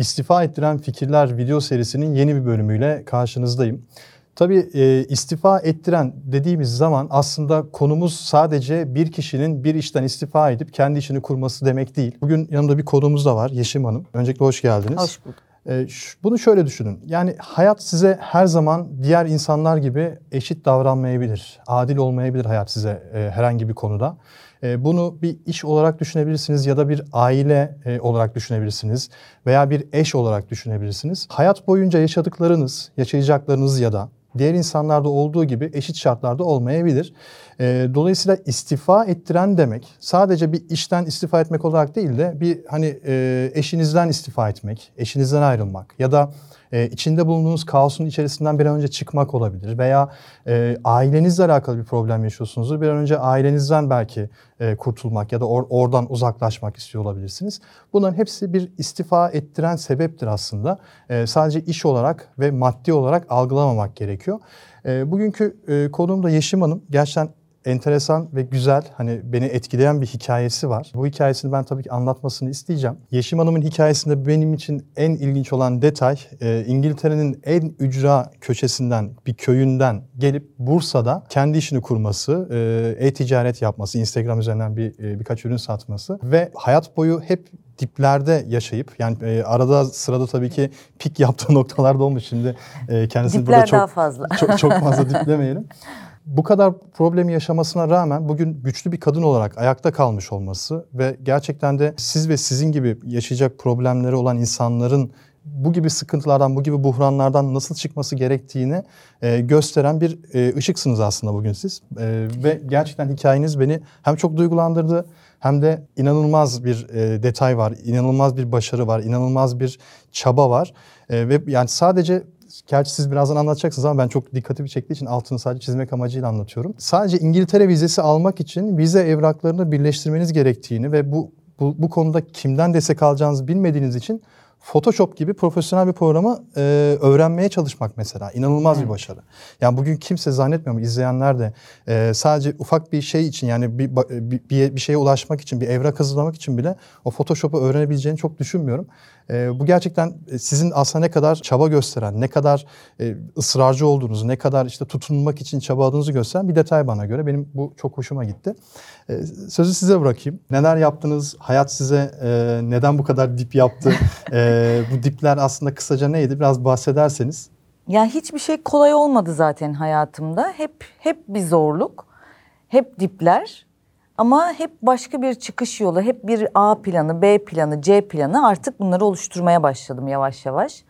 İstifa ettiren fikirler video serisinin yeni bir bölümüyle karşınızdayım. Tabii e, istifa ettiren dediğimiz zaman aslında konumuz sadece bir kişinin bir işten istifa edip kendi işini kurması demek değil. Bugün yanımda bir konuğumuz da var Yeşim Hanım. Öncelikle hoş geldiniz. Hoş bulduk. E, bunu şöyle düşünün. Yani hayat size her zaman diğer insanlar gibi eşit davranmayabilir. Adil olmayabilir hayat size e, herhangi bir konuda. E, bunu bir iş olarak düşünebilirsiniz ya da bir aile e, olarak düşünebilirsiniz veya bir eş olarak düşünebilirsiniz. Hayat boyunca yaşadıklarınız, yaşayacaklarınız ya da diğer insanlarda olduğu gibi eşit şartlarda olmayabilir. E, dolayısıyla istifa ettiren demek sadece bir işten istifa etmek olarak değil de bir hani e, eşinizden istifa etmek, eşinizden ayrılmak ya da e, içinde bulunduğunuz kaosun içerisinden bir an önce çıkmak olabilir veya e, ailenizle alakalı bir problem yaşıyorsunuzdur. Bir an önce ailenizden belki e, kurtulmak ya da or- oradan uzaklaşmak istiyor olabilirsiniz. Bunların hepsi bir istifa ettiren sebeptir aslında. E, sadece iş olarak ve maddi olarak algılamamak gerekiyor. E, bugünkü e, konuğum da Yeşim Hanım. Gerçekten enteresan ve güzel hani beni etkileyen bir hikayesi var. Bu hikayesini ben tabii ki anlatmasını isteyeceğim. Yeşim Hanım'ın hikayesinde benim için en ilginç olan detay e, İngiltere'nin en ücra köşesinden bir köyünden gelip Bursa'da kendi işini kurması, e, e-ticaret yapması, Instagram üzerinden bir e, birkaç ürün satması ve hayat boyu hep diplerde yaşayıp yani e, arada sırada tabii ki pik yaptığı noktalarda olmuş şimdi e, kendisini burada Dipler çok daha fazla. çok, çok fazla diplemeyelim. Bu kadar problemi yaşamasına rağmen bugün güçlü bir kadın olarak ayakta kalmış olması ve gerçekten de siz ve sizin gibi yaşayacak problemleri olan insanların bu gibi sıkıntılardan, bu gibi buhranlardan nasıl çıkması gerektiğini e, gösteren bir e, ışıksınız aslında bugün siz. E, ve gerçekten hikayeniz beni hem çok duygulandırdı hem de inanılmaz bir e, detay var, inanılmaz bir başarı var, inanılmaz bir çaba var. E, ve yani sadece Gerçi siz birazdan anlatacaksınız ama ben çok dikkatimi çektiği için altını sadece çizmek amacıyla anlatıyorum. Sadece İngiltere vizesi almak için vize evraklarını birleştirmeniz gerektiğini ve bu, bu, bu konuda kimden destek alacağınızı bilmediğiniz için Photoshop gibi profesyonel bir programı e, öğrenmeye çalışmak mesela inanılmaz bir başarı. Yani bugün kimse zannetmiyorum izleyenler de e, sadece ufak bir şey için yani bir, bir bir şeye ulaşmak için bir evrak hazırlamak için bile o Photoshop'u öğrenebileceğini çok düşünmüyorum. E, bu gerçekten e, sizin aslında ne kadar çaba gösteren, ne kadar e, ısrarcı olduğunuzu, ne kadar işte tutunmak için çabaladığınızı gösteren bir detay bana göre. Benim bu çok hoşuma gitti. E, sözü size bırakayım. Neler yaptınız? Hayat size e, neden bu kadar dip yaptı? E, bu dipler aslında kısaca neydi? Biraz bahsederseniz. Ya hiçbir şey kolay olmadı zaten hayatımda. Hep hep bir zorluk, hep dipler. Ama hep başka bir çıkış yolu, hep bir A planı, B planı, C planı artık bunları oluşturmaya başladım yavaş yavaş.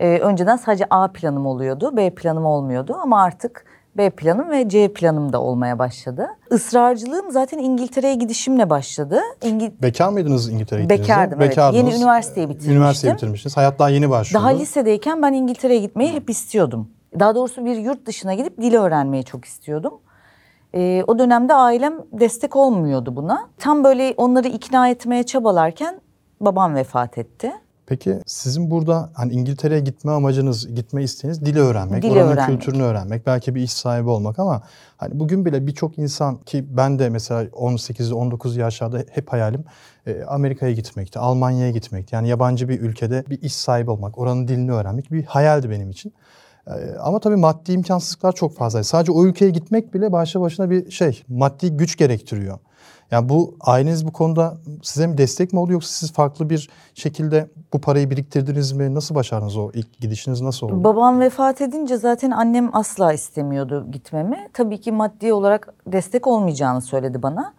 Ee, önceden sadece A planım oluyordu, B planım olmuyordu ama artık B planım ve C planım da olmaya başladı. Israrcılığım zaten İngiltere'ye gidişimle başladı. İngil Bekar mıydınız İngiltere'ye gittiğinizde? Bekardım, evet. Bekardınız. Yeni üniversiteyi bitirmiştim. Üniversiteyi bitirmiştiniz. Hayat daha yeni başlıyordu. Daha lisedeyken ben İngiltere'ye gitmeyi hep istiyordum. Daha doğrusu bir yurt dışına gidip dili öğrenmeyi çok istiyordum. Ee, o dönemde ailem destek olmuyordu buna. Tam böyle onları ikna etmeye çabalarken babam vefat etti. Peki sizin burada hani İngiltere'ye gitme amacınız, gitme isteğiniz dili öğrenmek, Dili oranın öğrenmek. kültürünü öğrenmek, belki bir iş sahibi olmak ama hani bugün bile birçok insan ki ben de mesela 18-19 yaşlarda hep hayalim e, Amerika'ya gitmekti, Almanya'ya gitmekti. Yani yabancı bir ülkede bir iş sahibi olmak, oranın dilini öğrenmek bir hayaldi benim için. E, Ama tabii maddi imkansızlıklar çok fazla. Sadece o ülkeye gitmek bile başlı başına bir şey, maddi güç gerektiriyor. Yani bu aileniz bu konuda size mi destek mi oluyor yoksa siz farklı bir şekilde bu parayı biriktirdiniz mi? Nasıl başardınız o ilk gidişiniz nasıl oldu? Babam vefat edince zaten annem asla istemiyordu gitmemi. Tabii ki maddi olarak destek olmayacağını söyledi bana.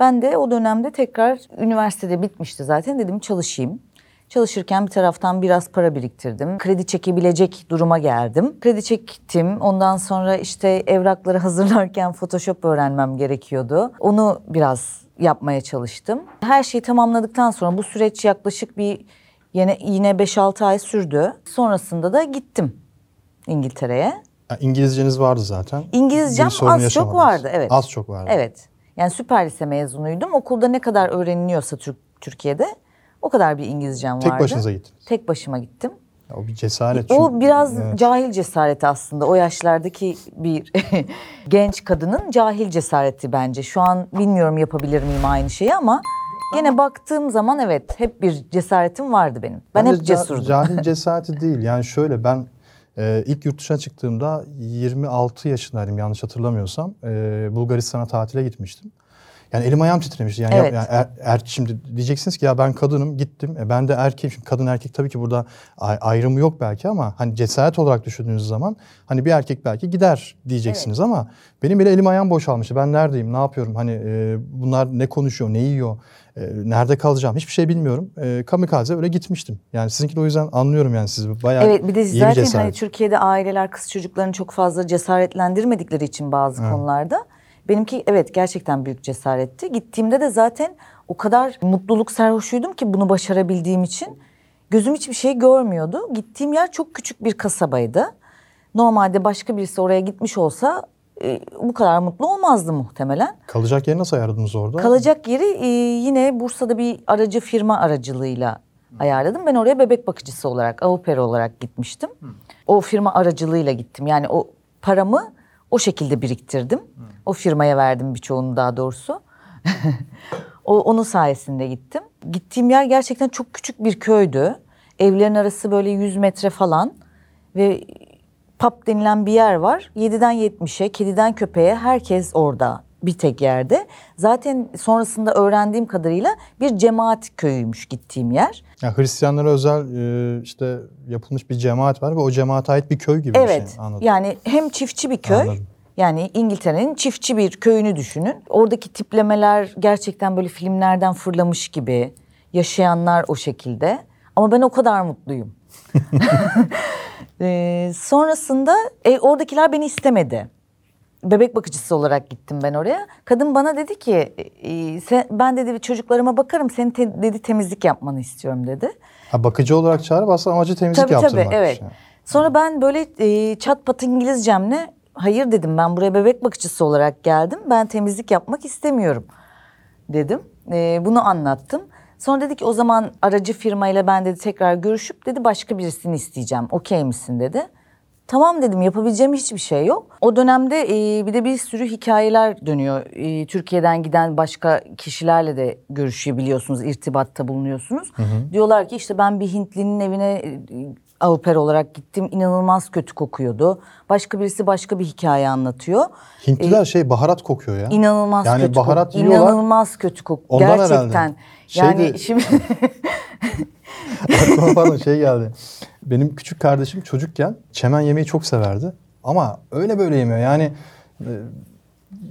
Ben de o dönemde tekrar üniversitede bitmişti zaten dedim çalışayım. Çalışırken bir taraftan biraz para biriktirdim. Kredi çekebilecek duruma geldim. Kredi çektim. Ondan sonra işte evrakları hazırlarken Photoshop öğrenmem gerekiyordu. Onu biraz yapmaya çalıştım. Her şeyi tamamladıktan sonra bu süreç yaklaşık bir yine yine 5-6 ay sürdü. Sonrasında da gittim İngiltere'ye. İngilizceniz vardı zaten. İngilizcem az çok yaşamadınız. vardı, evet. Az çok vardı. Evet. Yani süper lise mezunuydum. Okulda ne kadar öğreniliyorsa Türk, Türkiye'de o kadar bir İngilizcem Tek vardı. başınıza gittiniz. Tek başıma gittim. Ya o bir cesaret. O çünkü- biraz Evet. cahil cesareti aslında. O yaşlardaki bir genç kadının cahil cesareti bence. Şu an bilmiyorum yapabilir miyim aynı şeyi ama Gene baktığım zaman evet hep bir cesaretim vardı benim. Ben Bence hep cesurdum. Cahil cesareti değil. Yani şöyle ben e, ilk yurt dışına çıktığımda 26 yaşındaydım yanlış hatırlamıyorsam. E, Bulgaristan'a tatile gitmiştim. Yani elim ayağım titremişti. Yani, Evet. yani er, er- şimdi diyeceksiniz ki ya ben kadınım gittim. E, ben de erkeğim. Şimdi kadın erkek tabii ki burada ay- ayrımı yok belki ama hani cesaret olarak düşündüğünüz zaman hani bir erkek belki gider diyeceksiniz ama benim bile elim ayağım boşalmıştı. Ben neredeyim? Ne yapıyorum? Hani e, bunlar ne konuşuyor? Ne yiyor? E, nerede kalacağım? Hiçbir şey bilmiyorum. E, kamikaze öyle gitmiştim. Yani sizinki de o yüzden anlıyorum yani sizi. Bayağı Evet bir de bir zaten cesaret. hani Türkiye'de aileler kız çocuklarını çok fazla cesaretlendirmedikleri için bazı konularda. Benimki evet gerçekten büyük cesaretti. Gittiğimde de zaten o kadar mutluluk sarhoşuydum ki bunu başarabildiğim için. Gözüm hiçbir şey görmüyordu. Gittiğim yer çok küçük bir kasabaydı. Normalde başka birisi oraya gitmiş olsa e, bu kadar mutlu olmazdı muhtemelen. Kalacak yeri nasıl ayarladınız orada? Kalacak yeri e, yine Bursa'da bir aracı firma aracılığıyla ayarladım. Ben oraya bebek bakıcısı olarak, avuperi olarak gitmiştim. O firma aracılığıyla gittim. Yani o paramı o şekilde biriktirdim. O firmaya verdim birçoğunu daha doğrusu. o, onun sayesinde gittim. Gittiğim yer gerçekten çok küçük bir köydü. Evlerin arası böyle 100 metre falan ve pub denilen bir yer var. 7'den 70'e, kediden köpeğe herkes orada bir tek yerde. Zaten sonrasında öğrendiğim kadarıyla bir cemaat köyüymüş gittiğim yer. Yani Hristiyanlara özel e, işte yapılmış bir cemaat var ve o cemaate ait bir köy gibi bir Evet. şey. Anladım. Yani hem çiftçi bir köy. Anladım. Yani İngiltere'nin çiftçi bir köyünü düşünün. Oradaki tiplemeler gerçekten böyle filmlerden fırlamış gibi. Yaşayanlar o şekilde. Ama ben o kadar mutluyum. Ee, sonrasında e, oradakiler beni istemedi. Bebek bakıcısı olarak gittim ben oraya. Kadın bana dedi ki e, sen, ben dedi çocuklarıma bakarım senin te- dedi temizlik yapmanı istiyorum dedi. Ha, bakıcı olarak çağırıp aslında amacı temizlik Tabii tabii yaptırmak. evet. Yani. Sonra ben böyle e, çat pat İngilizcemle hayır dedim ben buraya bebek bakıcısı olarak geldim. Ben temizlik yapmak istemiyorum dedim. E, bunu anlattım. Sonra dedi ki o zaman aracı firmayla ben dedi tekrar görüşüp dedi başka birisini isteyeceğim. Okey misin dedi. Tamam dedim yapabileceğim hiçbir şey yok. O dönemde e, bir de bir sürü hikayeler dönüyor. E, Türkiye'den giden başka kişilerle de görüşebiliyorsunuz, irtibatta bulunuyorsunuz. Diyorlar ki işte ben bir Hintlinin evine e, avuper olarak gittim. inanılmaz kötü kokuyordu. Başka birisi başka bir hikaye anlatıyor. Hintliler şey baharat kokuyor ya. İnanılmaz yani kötü baharat koku. yiyorlar. İnanılmaz kötü koku. Ondan herhalde. Şeydi- Yani şimdi Aklıma pardon şey geldi. Benim küçük kardeşim çocukken çemen yemeyi çok severdi. Ama öyle böyle yemiyor. Yani e,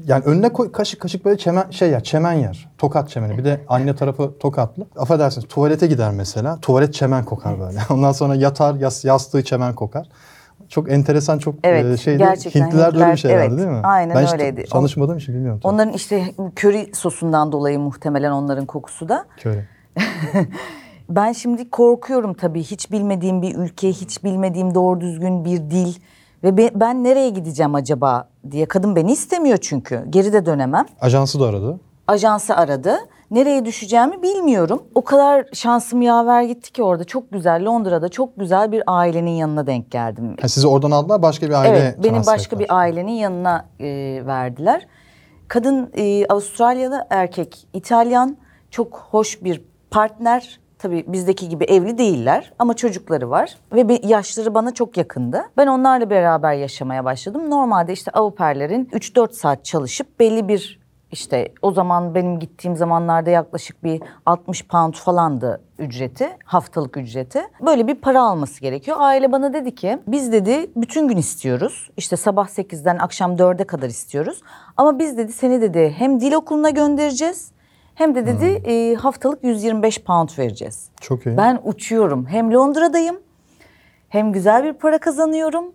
yani önüne koy kaşık kaşık böyle çemen şey ya çemen yer. Tokat çemeni. Bir de anne tarafı tokatlı. Affedersiniz tuvalete gider mesela. Tuvalet çemen kokar böyle. Ondan sonra yatar yas, yastığı çemen kokar. Çok enteresan çok Evet, e, şeydi. gerçekten Hintliler de öyle bir şey Hintliler- herhalde evet, değil mi? aynen ben hiç öyleydi. tanışmadığım için bilmiyorum. tabii. onların işte köri sosundan dolayı muhtemelen onların kokusu da. Köri. Ben şimdi korkuyorum tabii hiç bilmediğim bir ülke, hiç bilmediğim doğru düzgün bir dil ve be- ben nereye gideceğim acaba diye kadın beni istemiyor çünkü. Geri de dönemem. Ajansı da aradı. Ajansı aradı. Nereye düşeceğimi bilmiyorum. O kadar şansım yaver gitti ki orada çok güzel Londra'da çok güzel bir ailenin yanına denk geldim. Ha, sizi oradan aldılar başka bir aile Evet, benim başka ettiler. bir ailenin yanına e, verdiler. Kadın e, Avustralyalı, erkek İtalyan, çok hoş bir partner. Tabii bizdeki gibi evli değiller ama çocukları var ve yaşları bana çok yakındı. Ben onlarla beraber yaşamaya başladım. Normalde işte avuperlerin 3-4 saat çalışıp belli bir işte o zaman benim gittiğim zamanlarda yaklaşık bir 60 pound falandı ücreti, haftalık ücreti. Böyle bir para alması gerekiyor. Aile bana dedi ki biz dedi bütün gün istiyoruz. İşte sabah 8'den akşam 4'e kadar istiyoruz. Ama biz dedi seni dedi hem dil okuluna göndereceğiz hem de dedi e, haftalık 125 pound vereceğiz. Çok iyi. Ben uçuyorum. Hem Londra'dayım hem güzel bir para kazanıyorum.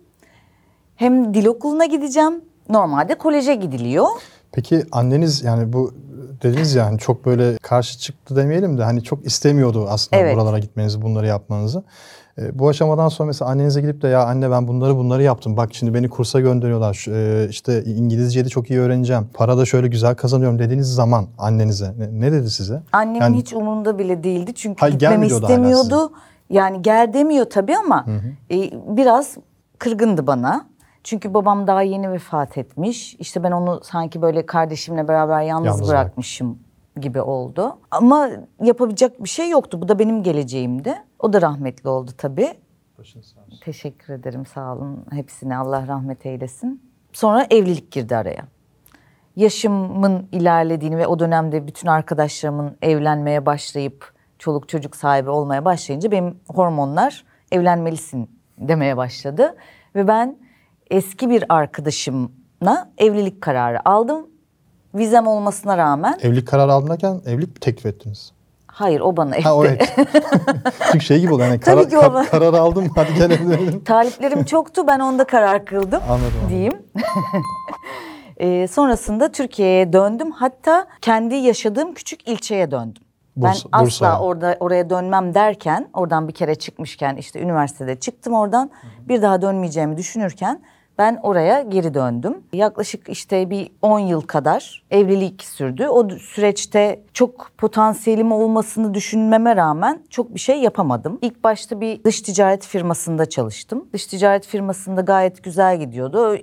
Hem dil okuluna gideceğim. Normalde koleje gidiliyor. Peki anneniz yani bu dediniz yani çok böyle karşı çıktı demeyelim de hani çok istemiyordu aslında Evet. buralara gitmenizi, bunları yapmanızı. E, bu aşamadan sonra mesela annenize gidip de ya anne ben bunları bunları yaptım. Bak şimdi beni kursa gönderiyorlar. E, işte İngilizceyi de çok iyi öğreneceğim. Para da şöyle güzel kazanıyorum dediğiniz zaman annenize ne, ne dedi size? Annemin Yani- hiç umurunda bile değildi çünkü Hayır, gitmemi istemiyordu. Yani gel demiyor tabii ama e, biraz kırgındı bana. Çünkü babam daha yeni vefat etmiş. İşte ben onu sanki böyle kardeşimle beraber yalnız, Yalnız bırakmışım gibi oldu. Ama yapabilecek bir şey yoktu. Bu da benim geleceğimdi. O da rahmetli oldu tabii. Başınız sağ olsun. Teşekkür ederim sağ olun hepsine Allah rahmet eylesin. Sonra evlilik girdi araya. Yaşımın ilerlediğini ve o dönemde bütün arkadaşlarımın evlenmeye başlayıp çoluk çocuk sahibi olmaya başlayınca benim hormonlar evlenmelisin demeye başladı. Ve ben eski bir arkadaşımla evlilik kararı aldım. Vizem olmasına rağmen Evlilik kararı aldın derken evlilik mi teklif ettiniz? hayır o bana Ha o etti. evet. Çünkü şey gibi oldu hani Tabii kara, ki o ka- bana- karar aldım hadi gel evlenelim. Taliplerim çoktu ben onda karar kıldım. Anladım. Diyeyim. Ee, sonrasında Türkiye'ye döndüm. Hatta kendi yaşadığım küçük ilçeye döndüm. Bursa- ben asla Bursa'ya. orada oraya dönmem derken, oradan bir kere çıkmışken işte üniversitede çıktım oradan. Bir daha dönmeyeceğimi düşünürken ben oraya geri döndüm. Yaklaşık işte bir 10 yıl kadar evlilik sürdü. O süreçte çok potansiyelim olmasını düşünmeme rağmen çok bir şey yapamadım. İlk başta bir dış ticaret firmasında çalıştım. Dış ticaret firmasında gayet güzel gidiyordu.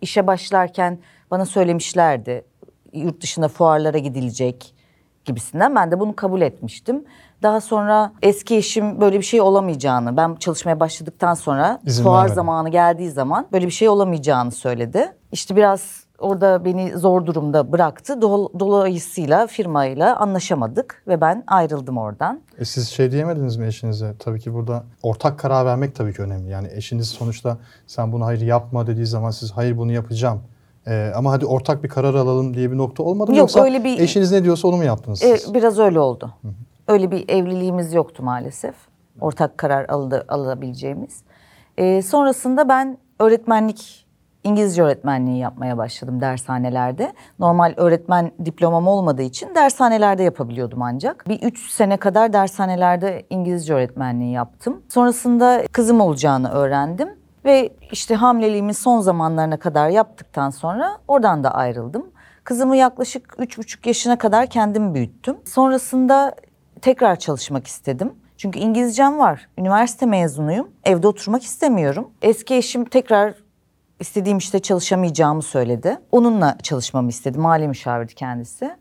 İşe başlarken bana söylemişlerdi yurt dışına fuarlara gidilecek gibisinden. Ben de bunu kabul etmiştim. Daha sonra eski eşim böyle bir şey olamayacağını, ben çalışmaya başladıktan sonra İzin fuar vermedi. zamanı geldiği zaman böyle bir şey olamayacağını söyledi. İşte biraz orada beni zor durumda bıraktı. Dol- Dolayısıyla firmayla anlaşamadık ve ben ayrıldım oradan. E siz şey diyemediniz mi eşinize? Tabii ki burada ortak karar vermek tabii ki önemli. Yani eşiniz sonuçta sen bunu hayır yapma dediği zaman siz hayır bunu yapacağım. Ee, ama hadi ortak bir karar alalım diye bir nokta olmadı mı? Yok, Yoksa öyle bir- eşiniz ne diyorsa onu mu yaptınız E, siz? biraz öyle oldu. Öyle bir evliliğimiz yoktu maalesef. Ortak karar aldı, alabileceğimiz. E, sonrasında ben öğretmenlik, İngilizce öğretmenliği yapmaya başladım dershanelerde. Normal öğretmen diplomam olmadığı için dershanelerde yapabiliyordum ancak. Bir üç sene kadar dershanelerde İngilizce öğretmenliği yaptım. Sonrasında kızım olacağını öğrendim. Ve işte hamileliğimin son zamanlarına kadar yaptıktan sonra oradan da ayrıldım. Kızımı yaklaşık üç buçuk yaşına kadar kendim büyüttüm. Sonrasında tekrar çalışmak istedim. Çünkü İngilizcem var. Üniversite mezunuyum. Evde oturmak istemiyorum. Eski eşim tekrar istediğim işte çalışamayacağımı söyledi. Onunla çalışmamı istedi. Mali müşavirdi kendisi.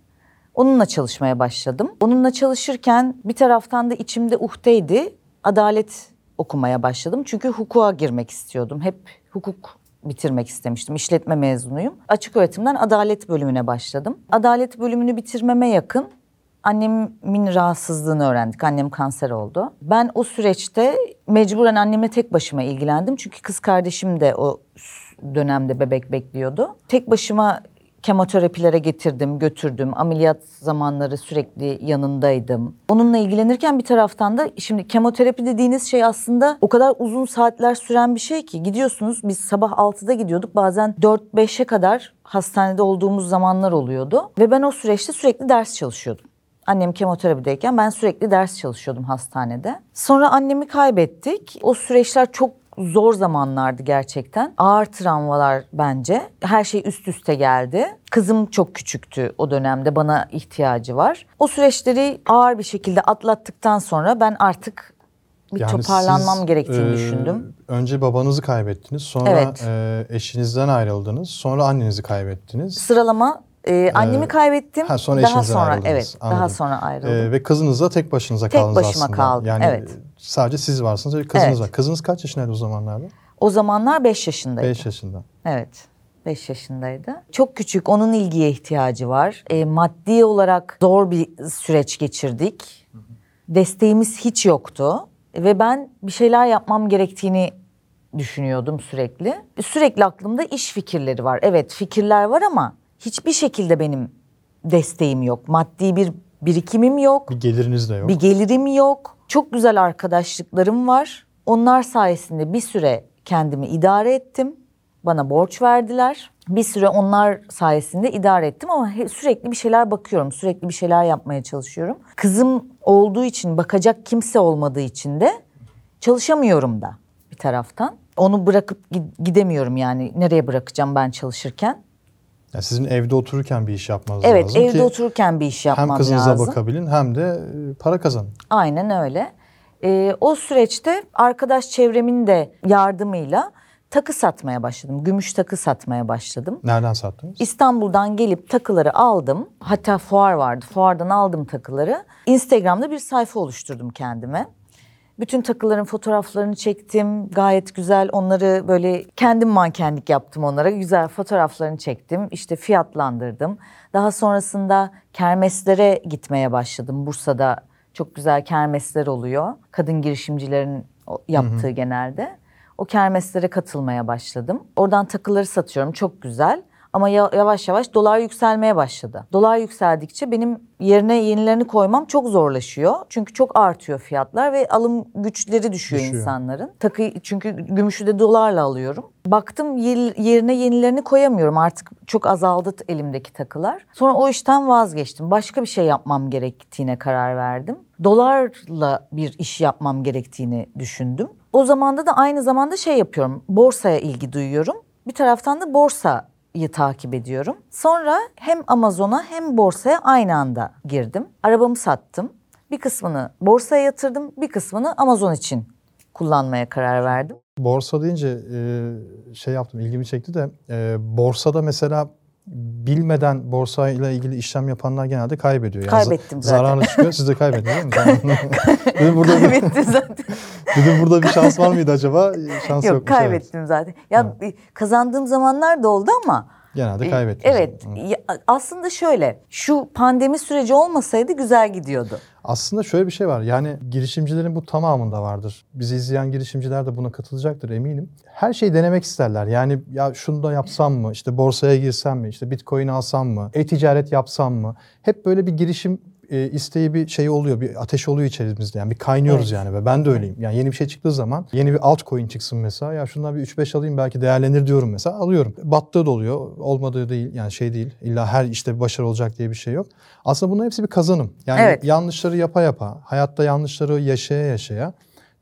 Onunla çalışmaya başladım. Onunla çalışırken bir taraftan da içimde uhdeydi. Adalet okumaya başladım. Çünkü hukuka girmek istiyordum. Hep hukuk bitirmek istemiştim. İşletme mezunuyum. Açık öğretimden adalet bölümüne başladım. Adalet bölümünü bitirmeme yakın annemin rahatsızlığını öğrendik. Annem kanser oldu. Ben o süreçte mecburen anneme tek başıma ilgilendim. Çünkü kız kardeşim de o dönemde bebek bekliyordu. Tek başıma kemoterapilere getirdim, götürdüm. Ameliyat zamanları sürekli yanındaydım. Onunla ilgilenirken bir taraftan da şimdi kemoterapi dediğiniz şey aslında o kadar uzun saatler süren bir şey ki gidiyorsunuz. Biz sabah 6'da gidiyorduk. Bazen 4-5'e kadar hastanede olduğumuz zamanlar oluyordu. Ve ben o süreçte sürekli ders çalışıyordum. Annem kemoterapideyken ben sürekli ders çalışıyordum hastanede. Sonra annemi kaybettik. O süreçler çok zor zamanlardı gerçekten. Ağır travmalar bence. Her şey üst üste geldi. Kızım çok küçüktü o dönemde bana ihtiyacı var. O süreçleri ağır bir şekilde atlattıktan sonra ben artık bir Yani toparlanmam siz, gerektiğini e, düşündüm. Önce babanızı kaybettiniz. Sonra Evet. e, eşinizden ayrıldınız. Sonra annenizi kaybettiniz. Sıralama e, annemi kaybettim. ha, sonra daha sonra ayrıldınız. evet, daha Anladım. sonra ayrıldım. E, ve kızınızla tek başınıza Tek kaldınız başıma aslında. kaldım, Yani evet. Sadece siz varsınız ve kızınız Evet. var. Kızınız kaç yaşındaydı o zamanlarda? O zamanlar 5 yaşındaydı. 5 yaşında. Evet. 5 yaşındaydı. Çok küçük, onun ilgiye ihtiyacı var. E, maddi olarak zor bir süreç geçirdik. Desteğimiz hiç yoktu. Ve ben bir şeyler yapmam gerektiğini düşünüyordum sürekli. Sürekli aklımda iş fikirleri var. Evet fikirler var ama hiçbir şekilde benim desteğim yok. Maddi bir birikimim yok. Bir geliriniz de yok. Bir gelirim yok. Çok güzel arkadaşlıklarım var. Onlar sayesinde bir süre kendimi idare ettim. Bana borç verdiler. Bir süre onlar sayesinde idare ettim ama sürekli bir şeyler bakıyorum. Sürekli bir şeyler yapmaya çalışıyorum. Kızım olduğu için bakacak kimse olmadığı için de çalışamıyorum da bir taraftan. Onu bırakıp gi- gidemiyorum yani. Nereye bırakacağım ben çalışırken? Yani sizin evde otururken bir iş yapmanız Evet lazım evde ki otururken bir iş yapmam hem kızınıza lazım. bakabilin hem de e, para kazanın. Aynen öyle. Ee, o süreçte arkadaş çevremin de yardımıyla takı satmaya başladım. Gümüş takı satmaya başladım. Nereden sattınız? İstanbul'dan gelip takıları aldım. Hatta fuar vardı. Fuardan aldım takıları. Instagram'da bir sayfa oluşturdum kendime. Bütün takıların fotoğraflarını çektim. Gayet güzel onları böyle kendim mankenlik yaptım onlara. Güzel fotoğraflarını çektim. İşte fiyatlandırdım. Daha sonrasında kermeslere gitmeye başladım. Bursa'da çok güzel kermesler oluyor. Kadın girişimcilerin yaptığı genelde. O kermeslere katılmaya başladım. Oradan takıları satıyorum. Çok güzel. Ama ya- yavaş yavaş dolar yükselmeye başladı. Dolar yükseldikçe benim yerine yenilerini koymam çok zorlaşıyor. Çünkü çok artıyor fiyatlar ve alım güçleri düşüyor, Düşüyor. insanların. Takı çünkü gümüşü de dolarla alıyorum. Baktım yer- yerine yenilerini koyamıyorum. Artık çok azaldı elimdeki takılar. Sonra o işten vazgeçtim. Başka bir şey yapmam gerektiğine karar verdim. Dolarla bir iş yapmam gerektiğini düşündüm. O zamanda da aynı zamanda şey yapıyorum. Borsaya ilgi duyuyorum. Bir taraftan da borsayı takip ediyorum. Sonra hem Amazon'a hem borsaya aynı anda girdim. Arabamı sattım. Bir kısmını borsaya yatırdım, bir kısmını Amazon için kullanmaya karar verdim. Borsa deyince şey yaptım ilgimi çekti de borsada mesela bilmeden borsayla ilgili işlem yapanlar genelde kaybediyor. Yani Kaybettim za- zaten. Zararlı çıkıyor. Siz de kaybettiniz değil mi? Dedim, burada Kaybettim zaten. dedim burada bir şans var mıydı acaba? Şans Yok yokmuş, evet. kaybettim zaten. Ya e, kazandığım zamanlar da oldu ama Genelde e, kaybettiniz. Evet. Ya, aslında şöyle şu pandemi süreci olmasaydı güzel gidiyordu. Aslında şöyle bir şey var. Yani girişimcilerin bu tamamında vardır. Bizi izleyen girişimciler de buna katılacaktır eminim. Her şeyi denemek isterler. Yani ya şunu da yapsam mı? İşte borsaya girsem mi? İşte bitcoin alsam mı? E-ticaret yapsam mı? Hep böyle bir girişim e, isteği bir şey oluyor. Bir ateş oluyor içerimizde. Yani bir kaynıyoruz Evet. yani. Ve ben de öyleyim. Yani yeni bir şey çıktığı zaman yeni bir altcoin çıksın mesela. Ya şundan bir 3-5 alayım belki değerlenir diyorum mesela. Alıyorum. Battığı da oluyor. Olmadığı değil. Yani şey değil. İlla her işte bir başarı olacak diye bir şey yok. Aslında bunların hepsi bir kazanım. Yani Evet. yanlışları yapa yapa, hayatta yanlışları yaşaya yaşaya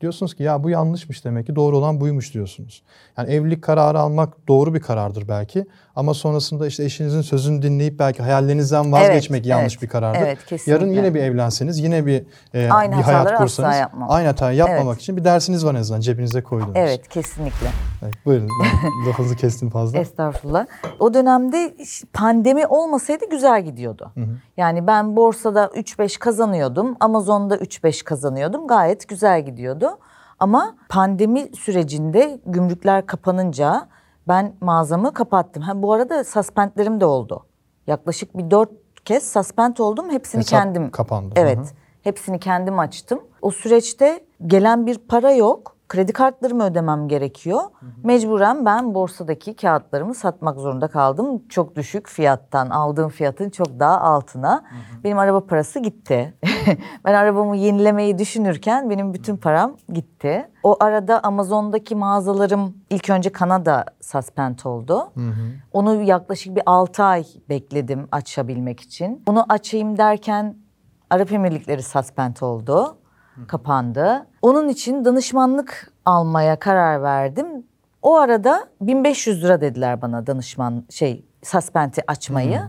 diyorsunuz ki ya bu yanlışmış demek ki doğru olan buymuş diyorsunuz. Yani evlilik kararı almak doğru bir karardır belki ama sonrasında işte eşinizin sözünü dinleyip belki hayallerinizden vazgeçmek Evet, yanlış evet. bir karardır. Evet, kesinlikle. Yarın yine bir evlenseniz, yine bir e, Aynı bir hayat kursanız yapmam. aynı hatayı yapmamak Evet. için bir dersiniz var en azından cebinize koyduğunuz. Evet kesinlikle. Evet, buyurun lafınızı kestim fazla. Estağfurullah. O dönemde pandemi olmasaydı güzel gidiyordu. Yani ben borsada 3-5 kazanıyordum. Amazon'da 3-5 kazanıyordum. Gayet güzel gidiyordu. Ama pandemi sürecinde gümrükler kapanınca ben mağazamı kapattım. Ha, bu arada suspendlerim de oldu. Yaklaşık bir dört kez suspend oldum. Hepsini Hesap kendim. kapandı. Evet. Hı hı. Hepsini kendim açtım. O süreçte gelen bir para yok. Kredi kartlarımı ödemem gerekiyor. Mecburen ben borsadaki kağıtlarımı satmak zorunda kaldım. Çok düşük fiyattan aldığım fiyatın çok daha altına. Benim araba parası gitti. ben arabamı yenilemeyi düşünürken benim bütün param gitti. O arada Amazon'daki mağazalarım ilk önce Kanada suspend oldu. Onu yaklaşık bir 6 ay bekledim açabilmek için. Onu açayım derken Arap Emirlikleri suspend oldu, kapandı. Onun için danışmanlık almaya karar verdim. O arada 1500 lira dediler bana danışman şey suspend'i açmayı.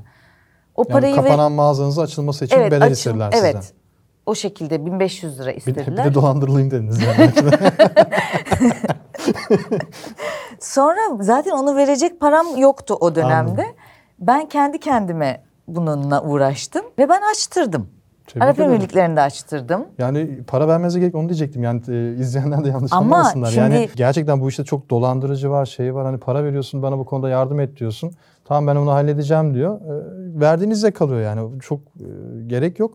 O Yani parayı ve- kapanan mağazanızın açılması için evet, bedel açım- istediler evet. sizden. O şekilde 1500 lira Bir, bir istediler. de dolandırılayım dediniz yani. Sonra zaten onu verecek param yoktu o dönemde. Ben kendi kendime bununla uğraştım ve ben açtırdım. Tebrik Arap ederim. Emirlikleri'ni de açtırdım. Yani para vermenize gerek onu diyecektim. Yani e, izleyenler de yanlış Ama anlamasınlar. Yani şimdi- gerçekten bu işte çok dolandırıcı var, şey var. Hani para veriyorsun bana bu konuda yardım et diyorsun. Tamam ben onu halledeceğim diyor. E, verdiğinizde kalıyor yani. Çok e, gerek yok.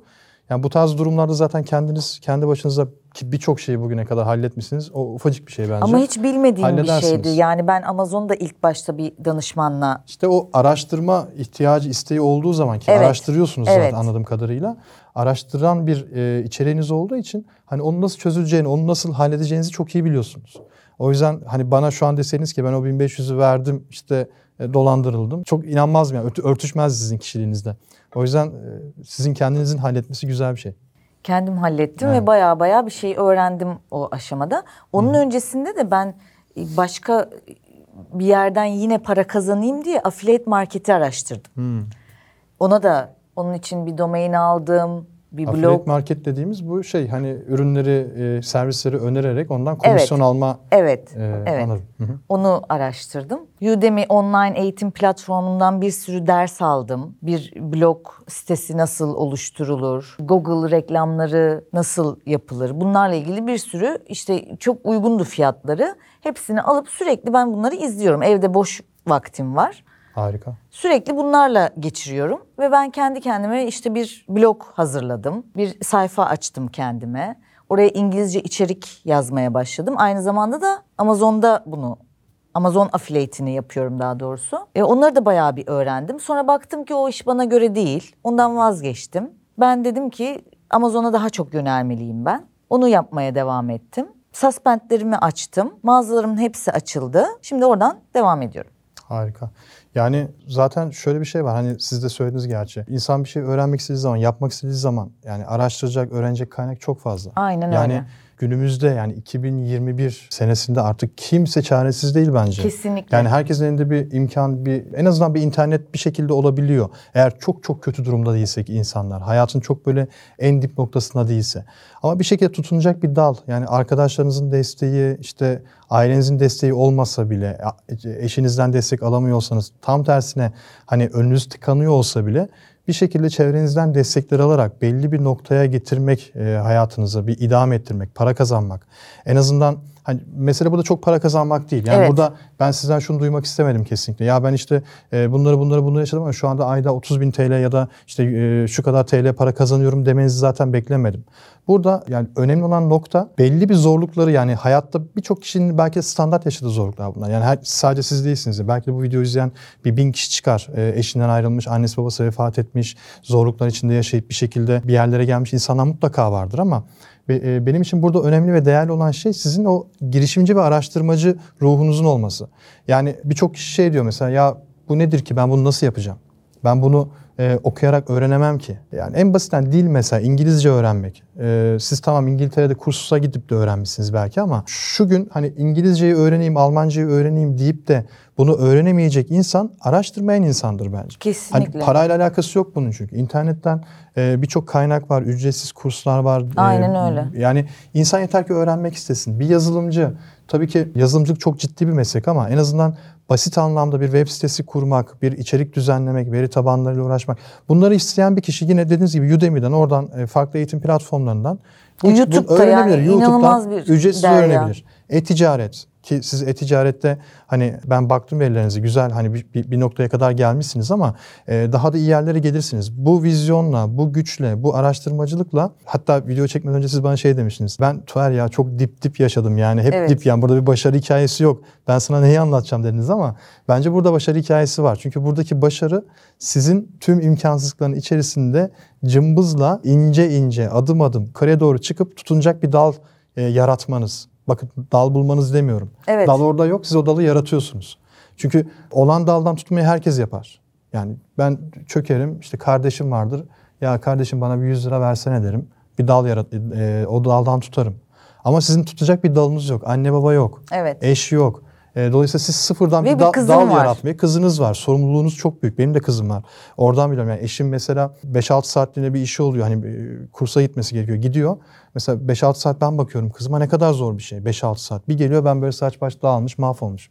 Yani bu tarz durumlarda zaten kendiniz kendi başınıza birçok şeyi bugüne kadar halletmişsiniz. O ufacık bir şey bence. Ama hiç bilmediğim bir şeydi. Yani ben Amazon'da ilk başta bir danışmanla İşte o araştırma ihtiyacı, isteği olduğu zaman ki Evet, araştırıyorsunuz evet. zaten anladığım kadarıyla. Araştıran bir e, içeriğiniz olduğu için hani onu nasıl çözüleceğini, onu nasıl halledeceğinizi çok iyi biliyorsunuz. O yüzden hani bana şu an deseniz ki ben o 1500'ü verdim işte dolandırıldım. Çok inanmazdım yani Ört- örtüşmez sizin kişiliğinizde. O yüzden e, sizin kendinizin halletmesi güzel bir şey. kendim hallettim Evet. ve baya baya bir şey öğrendim o aşamada. Onun öncesinde de ben başka bir yerden yine para kazanayım diye affiliate marketi araştırdım. Ona da onun için bir domain aldım. Bir Affiliate blog market dediğimiz bu şey hani ürünleri, e, servisleri önererek ondan komisyon alma evet e, evet anladım. Hı hı. onu araştırdım. Udemy online eğitim platformundan bir sürü ders aldım. Bir blog sitesi nasıl oluşturulur? Google reklamları nasıl yapılır? Bunlarla ilgili bir sürü işte çok uygundu fiyatları. Hepsini alıp sürekli ben bunları izliyorum. Evde boş vaktim var. Harika. Sürekli bunlarla geçiriyorum ve ben kendi kendime işte bir blog hazırladım. Bir sayfa açtım kendime. Oraya İngilizce içerik yazmaya başladım. Aynı zamanda da Amazon'da bunu Amazon affiliate'ini yapıyorum daha doğrusu. E, onları da bayağı bir öğrendim. Sonra baktım ki o iş bana göre değil. Ondan vazgeçtim. Ben dedim ki Amazon'a daha çok yönelmeliyim ben. Onu yapmaya devam ettim. Suspendlerimi açtım. Mağazalarımın hepsi açıldı. Şimdi oradan devam ediyorum. Harika. Yani zaten şöyle bir şey var hani siz de söylediniz gerçi. İnsan bir şey öğrenmek istediği zaman, yapmak istediği zaman yani araştıracak, öğrenecek kaynak çok fazla. Aynen yani öyle. Günümüzde yani 2021 senesinde artık kimse çaresiz değil bence. Kesinlikle. Yani herkesin elinde bir imkan, bir en azından bir internet bir şekilde olabiliyor. Eğer çok çok kötü durumda değilse ki insanlar, hayatın çok böyle en dip noktasında değilse. Ama bir şekilde tutunacak bir dal. Yani arkadaşlarınızın desteği, işte ailenizin desteği olmasa bile, eşinizden destek alamıyorsanız, tam tersine hani önünüz tıkanıyor olsa bile bir şekilde çevrenizden destekler alarak belli bir noktaya getirmek e, hayatınızı, bir idam ettirmek, para kazanmak. En azından hani mesele burada çok para kazanmak değil. Yani Evet. burada ben sizden şunu duymak istemedim kesinlikle. Ya ben işte e, bunları bunları bunları yaşadım ama şu anda ayda 30 bin TL ya da işte e, şu kadar TL para kazanıyorum demenizi zaten beklemedim. Burada yani önemli olan nokta belli bir zorlukları yani hayatta birçok kişinin belki standart yaşadığı zorluklar bunlar. Yani her, sadece siz değilsiniz. Belki de bu videoyu izleyen bir bin kişi çıkar. E, eşinden ayrılmış, annesi babası vefat etmiş, zorluklar içinde yaşayıp bir şekilde bir yerlere gelmiş insanlar mutlaka vardır ama benim için burada önemli ve değerli olan şey sizin o girişimci ve araştırmacı ruhunuzun olması. Yani birçok kişi şey diyor mesela ya bu nedir ki ben bunu nasıl yapacağım? Ben bunu e, okuyarak öğrenemem ki. Yani en basitten dil mesela İngilizce öğrenmek. E, siz tamam İngiltere'de kursusa gidip de öğrenmişsiniz belki ama şu gün hani İngilizceyi öğreneyim, Almancayı öğreneyim deyip de bunu öğrenemeyecek insan araştırmayan insandır bence. Kesinlikle. Hani parayla alakası yok bunun çünkü. İnternetten e, birçok kaynak var, ücretsiz kurslar var. E, Aynen öyle. Yani insan yeter ki öğrenmek istesin. Bir yazılımcı, tabii ki yazılımcılık çok ciddi bir meslek ama en azından basit anlamda bir web sitesi kurmak, bir içerik düzenlemek, veri tabanlarıyla uğraşmak. Bunları isteyen bir kişi yine dediğiniz gibi Udemy'den, oradan e, farklı eğitim platformlarından bu- bu YouTube'da öğrenebilir. yani YouTube'dan ücretsiz derya. öğrenebilir. E-ticaret ki siz e-ticarette hani ben baktım verilerinize güzel hani bir, bir, bir noktaya kadar gelmişsiniz ama e, daha da iyi yerlere gelirsiniz. Bu vizyonla, bu güçle, bu araştırmacılıkla hatta video çekmeden önce siz bana şey demiştiniz. Ben Tuğer ya çok dip dip yaşadım yani hep Evet. dip yani burada bir başarı hikayesi yok. Ben sana neyi anlatacağım dediniz ama bence burada başarı hikayesi var. Çünkü buradaki başarı sizin tüm imkansızlıkların içerisinde cımbızla ince ince adım adım yukarıya doğru çıkıp tutunacak bir dal e, yaratmanız. Bakın dal bulmanız demiyorum. Evet. Dal orada yok siz o dalı yaratıyorsunuz. Çünkü olan daldan tutmayı herkes yapar. Yani ben çökerim işte kardeşim vardır. Ya kardeşim bana bir 100 lira versene derim. Bir dal yarat e, o daldan tutarım. Ama sizin tutacak bir dalınız yok. Anne baba yok. Evet. Eş yok. E, dolayısıyla siz sıfırdan Ve bir, bir dal, var. yaratmaya kızınız var. Sorumluluğunuz çok büyük. Benim de kızım var. Oradan biliyorum. Yani eşim mesela 5-6 saatliğine bir işi oluyor. Hani e, kursa gitmesi gerekiyor. Gidiyor. Mesela 5-6 saat ben bakıyorum kızıma ne kadar zor bir şey. 5-6 saat. Bir geliyor ben böyle saç baş dağılmış mahvolmuş.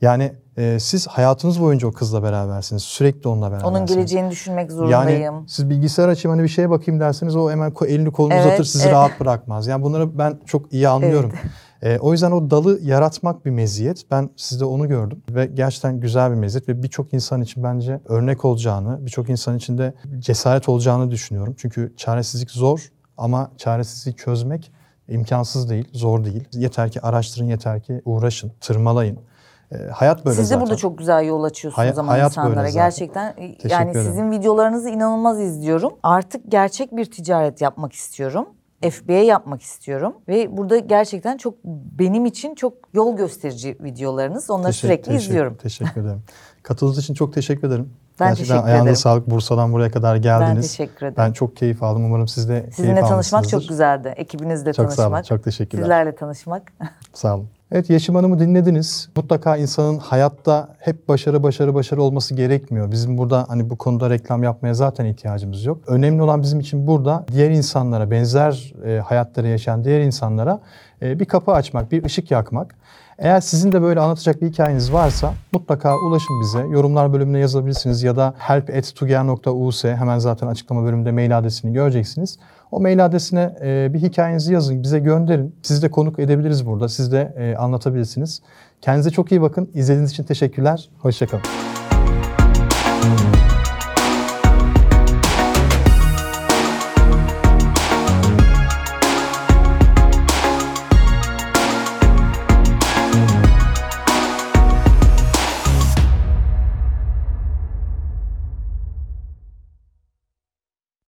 Yani e, siz hayatınız boyunca o kızla berabersiniz. Sürekli onunla berabersiniz. Onun geleceğini düşünmek zorundayım. Yani siz bilgisayar açayım hani bir şeye bakayım derseniz o hemen elini kolunu Evet, uzatır sizi evet. rahat bırakmaz. Yani bunları ben çok iyi anlıyorum. Ee, o yüzden o dalı yaratmak bir meziyet. Ben sizde onu gördüm ve gerçekten güzel bir meziyet ve birçok insan için bence örnek olacağını, birçok insan için de cesaret olacağını düşünüyorum. Çünkü çaresizlik zor ama çaresizliği çözmek imkansız değil, zor değil. Yeter ki araştırın, yeter ki uğraşın, tırmalayın. Ee, hayat böyle Siz de zaten. burada çok güzel yol açıyorsunuz Hay- böyle insanlara. Gerçekten e, yani ederim. sizin videolarınızı inanılmaz izliyorum. Artık gerçek bir ticaret yapmak istiyorum. FBA yapmak istiyorum ve burada gerçekten çok benim için çok yol gösterici videolarınız. Onları Teşekkür- sürekli teşekkür- izliyorum. Teşekkür ederim. Katıldığınız için çok teşekkür ederim. Ben Gerçekten teşekkür ayağınıza ederim. sağlık. Bursa'dan buraya kadar geldiniz. teşekkür ederim. Ben çok keyif aldım. Umarım siz de Sizinle keyif tanışmak çok güzeldi. Ekibinizle Çok sağ olun. tanışmak. Çok teşekkürler. Sizlerle tanışmak. Sağ olun. Evet Yeşim Hanım'ı dinlediniz. Mutlaka insanın hayatta hep başarı başarı başarı olması gerekmiyor. Bizim burada hani bu konuda reklam yapmaya zaten ihtiyacımız yok. Önemli olan bizim için burada diğer insanlara, benzer e, hayatları yaşayan diğer insanlara e, bir kapı açmak, bir ışık yakmak. Eğer sizin de böyle anlatacak bir hikayeniz varsa mutlaka ulaşın bize. Yorumlar bölümüne yazabilirsiniz ya da help.tuger.us hemen zaten açıklama bölümünde mail adresini göreceksiniz. O mail adresine e, bir hikayenizi yazın, bize gönderin. Sizi de konuk edebiliriz burada. Siz de e, anlatabilirsiniz. Kendinize çok iyi bakın. İzlediğiniz için teşekkürler. Hoşçakalın.